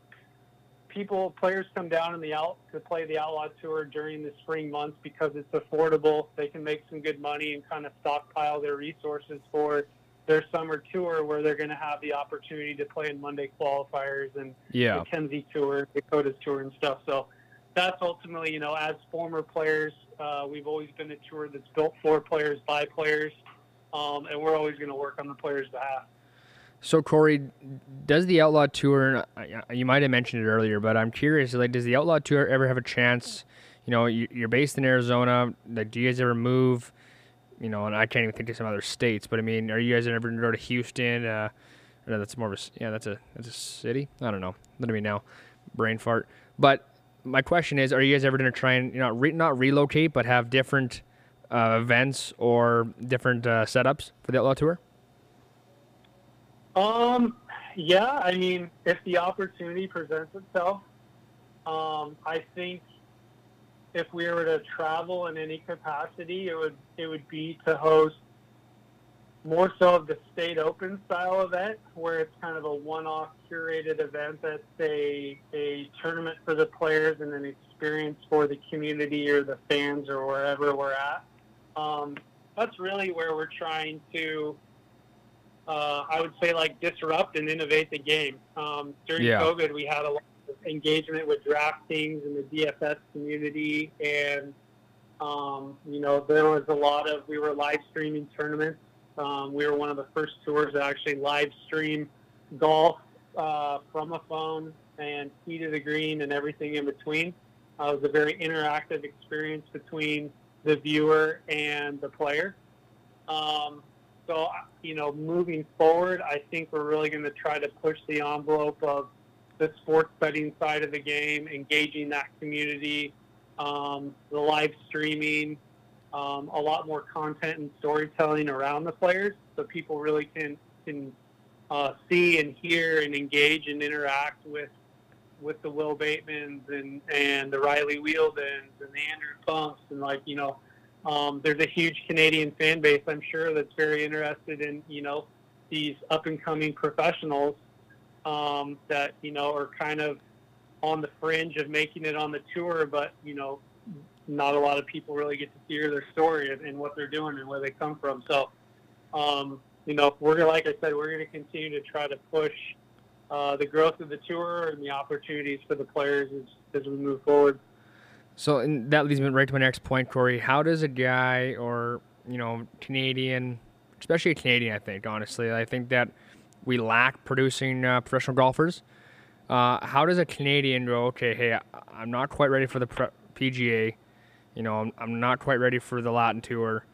people players come down in the out to play the outlaw tour during the spring months because it's affordable they can make some good money and kind of stockpile their resources for their summer tour where they're going to have the opportunity to play in monday qualifiers and yeah. the Mackenzie Tour, Dakotas Tour, and stuff. So that's ultimately, you know, as former players, uh, we've always been a tour that's built for players by players, um, and we're always going to work on the players' behalf. So Corey, does the Outlaw Tour? You might have mentioned it earlier, but I'm curious. Like, does the Outlaw Tour ever have a chance? You know, you- you're based in Arizona. Like, do you guys ever move? You know, and I can't even think of some other states. But I mean, are you guys ever going to go to Houston? Uh, that's more of a yeah. That's a that's a city. I don't know. At me now, brain fart. But my question is, are you guys ever going to try and you know re- not relocate, but have different uh, events or different uh, setups for the Outlaw Tour? Um, yeah, I mean, if the opportunity presents itself, um, I think if we were to travel in any capacity, it would it would be to host more so of the state open style event, where it's kind of a one-off curated event that's a a tournament for the players and an experience for the community or the fans or wherever we're at. Um, that's really where we're trying to uh, I would say like disrupt and innovate the game. Um, during Yeah. COVID, we had a lot of engagement with DraftKings and the DFS community, and um, you know there was a lot of we were live streaming tournaments. Um, we were one of the first tours to actually live stream golf uh, from a phone and key to the green and everything in between. Uh, it was a very interactive experience between the viewer and the player. Um, so, you know, moving forward, I think we're really going to try to push the envelope of the sports betting side of the game, engaging that community, um, the live streaming, um, a lot more content and storytelling around the players, so people really can can uh, see and hear and engage and interact with with the Will Batemans and and the Riley Wheeldons and the Andrew Pumps and like you know um, there's a huge Canadian fan base, I'm sure, that's very interested in, you know, these up and coming professionals um, that, you know, are kind of on the fringe of making it on the tour, but you know, not a lot of people really get to hear their story and, and what they're doing and where they come from. So, um, you know, we're like I said, we're going to continue to try to push uh, the growth of the tour and the opportunities for the players as, as we move forward. So and that leads me right to my next point, Corey. How does a guy or you know Canadian, especially a Canadian, I think honestly, I think that we lack producing uh, professional golfers. Uh, how does a Canadian go? Okay, hey, I'm not quite ready for the PGA. You know, I'm, I'm not quite ready for the Latin Tour.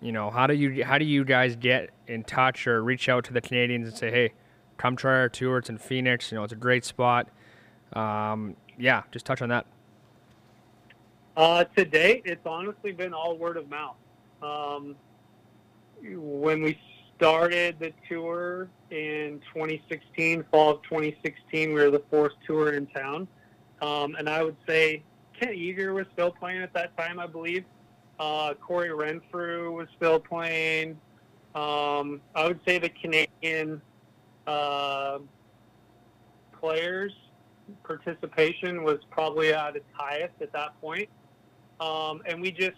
You know, how do you how do you guys get in touch or reach out to the Canadians and say, hey, come try our tour. It's in Phoenix. You know, it's a great spot. Um, yeah, just touch on that. Uh, to date, it's honestly been all word of mouth. Um, when we started the tour in 2016, fall of 2016, we were the fourth tour in town. Um, and I would say Kent Eger was still playing at that time, I believe. Uh, Corey Renfrew was still playing. Um, I would say the Canadian uh, players participation was probably at its highest at that point. Um, and we just,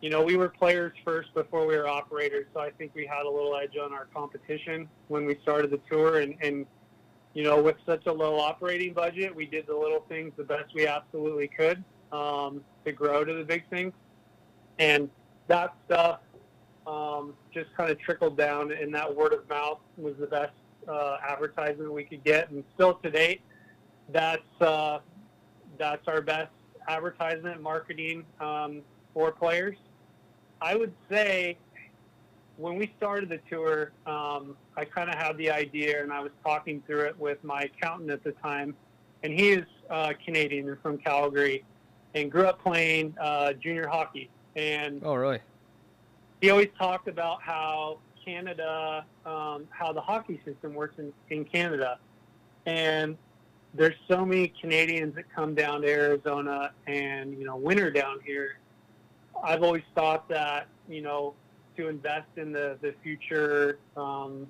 you know, we were players first before we were operators. So I think we had a little edge on our competition when we started the tour. And, and you know, with such a low operating budget, we did the little things the best we absolutely could um, to grow to the big things. And that stuff um, just kind of trickled down, and that word of mouth was the best uh, advertisement we could get. And still to date, that's uh, that's our best advertisement marketing um, for players. I would say when we started the tour, um, I kind of had the idea, and I was talking through it with my accountant at the time, and he is uh, Canadian and from Calgary, and grew up playing uh, junior hockey. And oh, really? He always talked about how Canada, um, how the hockey system works in, in Canada, and there's so many Canadians that come down to Arizona and you know winter down here. I've always thought that you know to invest in the the future um,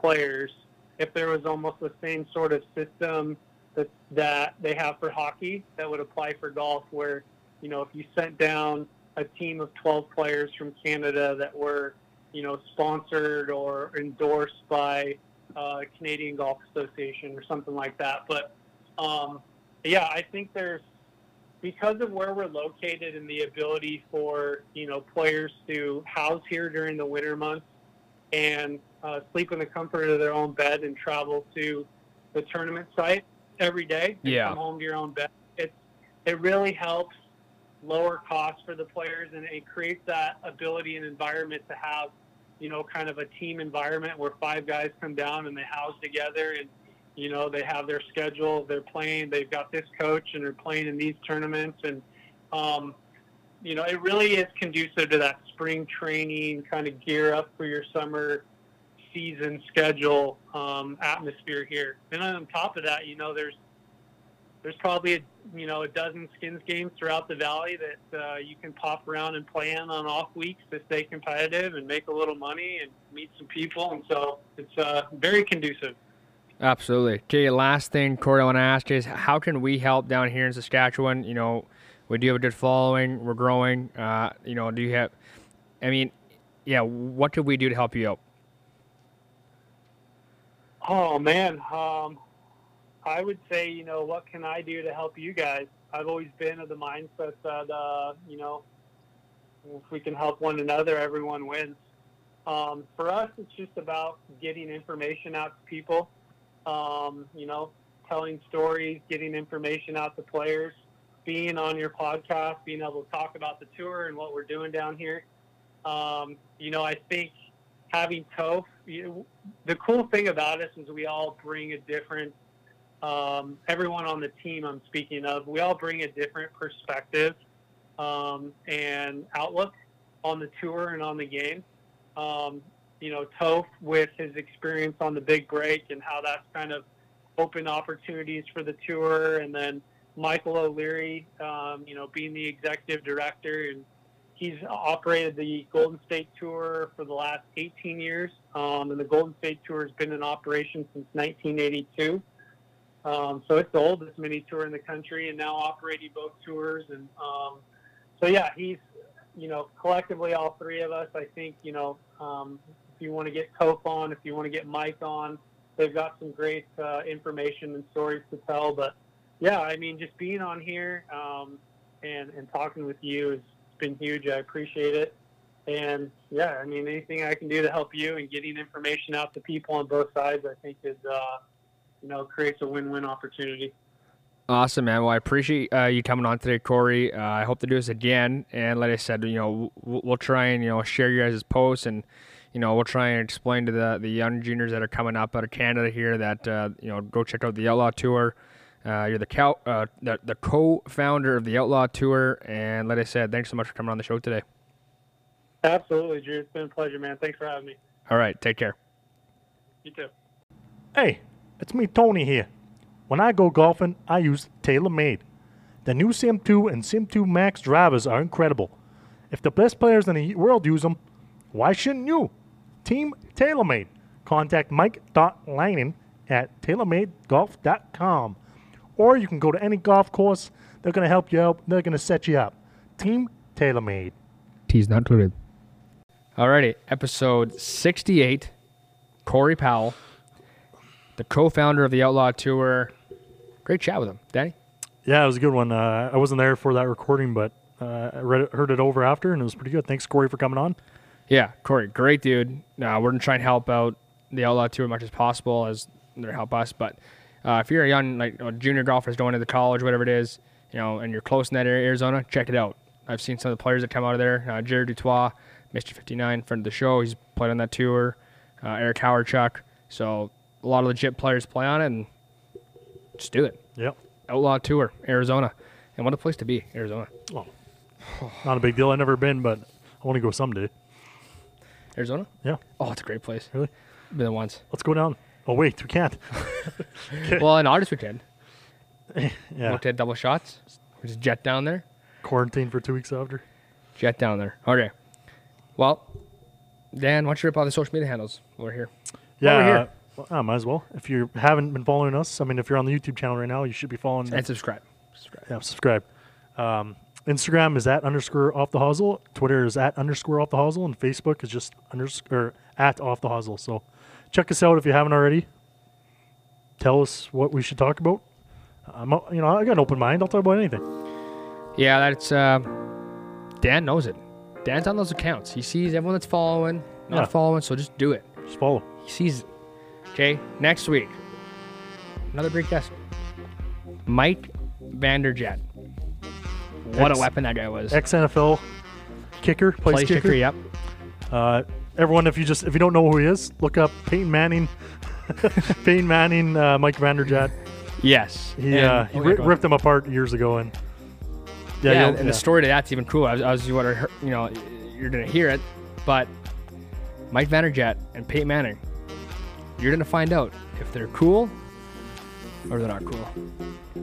players, if there was almost the same sort of system that that they have for hockey, that would apply for golf, where you know if you sent down a team of 12 players from Canada that were you know sponsored or endorsed by uh, Canadian Golf Association or something like that, but um, yeah, I think there's because of where we're located and the ability for you know players to house here during the winter months and uh, sleep in the comfort of their own bed and travel to the tournament site every day and yeah. come home to your own bed. It's it really helps lower costs for the players and it creates that ability and environment to have you know kind of a team environment where five guys come down and they house together and you know, they have their schedule. They're playing. They've got this coach, and they're playing in these tournaments. And um, you know, it really is conducive to that spring training kind of gear up for your summer season schedule um, atmosphere here. And on top of that, you know, there's there's probably a, you know a dozen skins games throughout the valley that uh, you can pop around and play in on off weeks to stay competitive and make a little money and meet some people. And so it's uh, very conducive. Absolutely. Okay, last thing, Corey, I want to ask is how can we help down here in Saskatchewan? You know, we do have a good following. We're growing. Uh, you know, do you have? I mean, yeah. What could we do to help you out? Oh man, um, I would say you know what can I do to help you guys? I've always been of the mindset that uh, you know if we can help one another, everyone wins. Um, for us, it's just about getting information out to people um, you know, telling stories, getting information out to players, being on your podcast, being able to talk about the tour and what we're doing down here. Um, you know, I think having Toph, you know, the cool thing about us is we all bring a different, um, everyone on the team I'm speaking of, we all bring a different perspective um, and outlook on the tour and on the game. You know, Toph with his experience on the big break and how that's kind of opened opportunities for the tour. And then Michael O'Leary, um, you know, being the executive director and he's operated the Golden State Tour for the last 18 years. Um, and the Golden State Tour has been in operation since 1982. Um, so it's the oldest mini tour in the country, and now operating both tours. And um, so yeah, he's you know collectively all three of us. I think you know um, you want to get Cope on, if you want to get Mike on, they've got some great uh, information and stories to tell. But yeah, I mean, just being on here um, and and talking with you has been huge. I appreciate it. And yeah, I mean, anything I can do to help you and getting information out to people on both sides, I think is, uh, you know, creates a win-win opportunity. Awesome, man. Well, I appreciate uh, you coming on today, Corey. Uh, I hope to do this again. And like I said, you know, we'll, we'll try and you know share your guys' posts, and you know, we'll try and explain to the the young juniors that are coming up out of Canada here that uh, you know go check out the Outlaw Tour. Uh, you're the, cow, uh, the the co-founder of the Outlaw Tour, and like I said, thanks so much for coming on the show today. Absolutely, Drew. It's been a pleasure, man. Thanks for having me. All right, take care. You too. Hey, it's me, Tony here. When I go golfing, I use TaylorMade. The new Sim 2 and Sim 2 Max drivers are incredible. If the best players in the world use them, why shouldn't you? Team TaylorMade. Contact Mike.Lannon at TaylorMadeGolf.com. Or you can go to any golf course. They're going to help you out. They're going to set you up. Team TaylorMade. Teas not included. Alrighty, episode 68. Corey Powell, the co-founder of the Outlaw Tour. Great chat with him, Danny. Yeah, it was a good one. Uh, I wasn't there for that recording, but uh, I read it, heard it over after, and it was pretty good. Thanks, Corey, for coming on. Yeah, Corey, great dude. Uh, we're gonna try and help out the Outlaw Tour as much as possible as they help us. But uh, if you're a young like a junior golfer going into the college, whatever it is, you know, and you're close in that area, Arizona, check it out. I've seen some of the players that come out of there. Uh, Jared du Toit, Mr. 59, friend of the show. He's played on that tour. Uh, Eric Howard-Chuck. So a lot of legit players play on it, and just do it. Yep. Outlaw Tour, Arizona, and what a place to be, Arizona. Oh, not a big deal. I've never been, but I want to go someday. Arizona? Yeah. Oh, it's a great place. Really? Been there once. Let's go down. Oh wait, we can't. Well, in August we can. Yeah. Looked at double shots. We just jet down there. Quarantine for two weeks after. Jet down there. Okay. Well, Dan, why don't you rip out the social media handles? We're here. Yeah. we're here. uh, well, I might as well. If you haven't been following us, I mean, if you're on the YouTube channel right now, you should be following. And subscribe. Subscribe. yeah, subscribe. Um, Instagram is at underscore off the hosel. Twitter is at underscore off the hosel, and Facebook is just underscore at off the hosel. So check us out if you haven't already. Tell us what we should talk about. I'm, you know, I got an open mind. I'll talk about anything. Yeah, that's uh, Dan knows it. Dan's on those accounts. He sees everyone that's following, not Yeah. following, so just do it. Just follow. He sees it. Okay, next week, another great guest. Mike Vanderjagt. What Ex- a weapon that guy was. Ex NFL kicker, place, Place kicker. kicker, yep. Uh, everyone, if you just if you don't know who he is, look up Peyton Manning. Peyton Manning, uh, Mike Vanderjagt. Yes. He And- uh, he oh, yeah, ripped them apart years ago, and yeah, Yeah, and the story to that's even cool. I was, I was what I you know, you're gonna hear it, but Mike Vanderjagt and Peyton Manning, you're gonna find out if they're cool or they're not cool.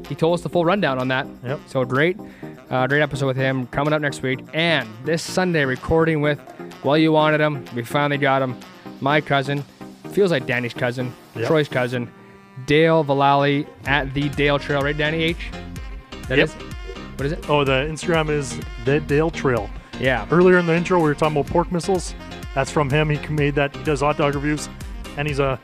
He told us the full rundown on that. Yep. So great, uh, great episode with him coming up next week, and this Sunday recording with. Well, you wanted him. We finally got him. My cousin, feels like Danny's cousin, Yep. Troy's cousin, Dale Valali at the Dale Trail, right, Danny H? That Yep. is- What is it? Oh, the Instagram is the Dale Trail. Yeah. Earlier in the intro, we were talking about pork missiles. That's from him. He made that. He does hot dog reviews, and he's a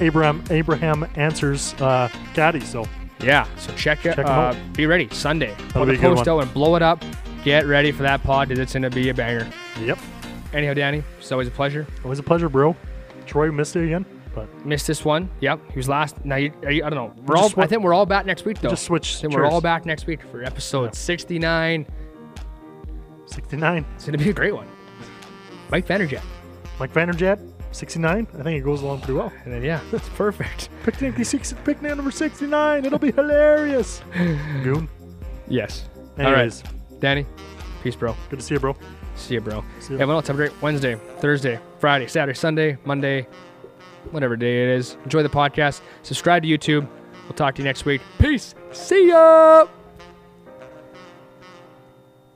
Abraham Abraham Ancer's uh, caddy. So Yeah, so check it. Uh, out. Be ready Sunday. Put be the post out and blow it up. Get ready for that pod. 'cause It's gonna be a banger. yep, Anyhow, Danny, it's always a pleasure. always a pleasure, bro. Troy missed it again, but Missed this one. Yep, he was last. Now you, are you, I don't know. We're all. I think we're all back next week though. just switch I think we're all back next week for episode 69. 69. It's gonna be a great one. Mike Vanderjagt. Mike Vanderjagt, 69. I think it goes along pretty well. And then yeah, that's perfect. Picnic, six, picnic number 69. It'll be hilarious. Goon. Yes. Anyways, All right, Danny. Peace, bro. good to see you, bro. See you, bro. See else have a great Wednesday, Thursday, Friday, Saturday, Sunday, Monday, whatever day it is. Enjoy the podcast. Subscribe to YouTube. We'll talk to you next week. Peace. See ya.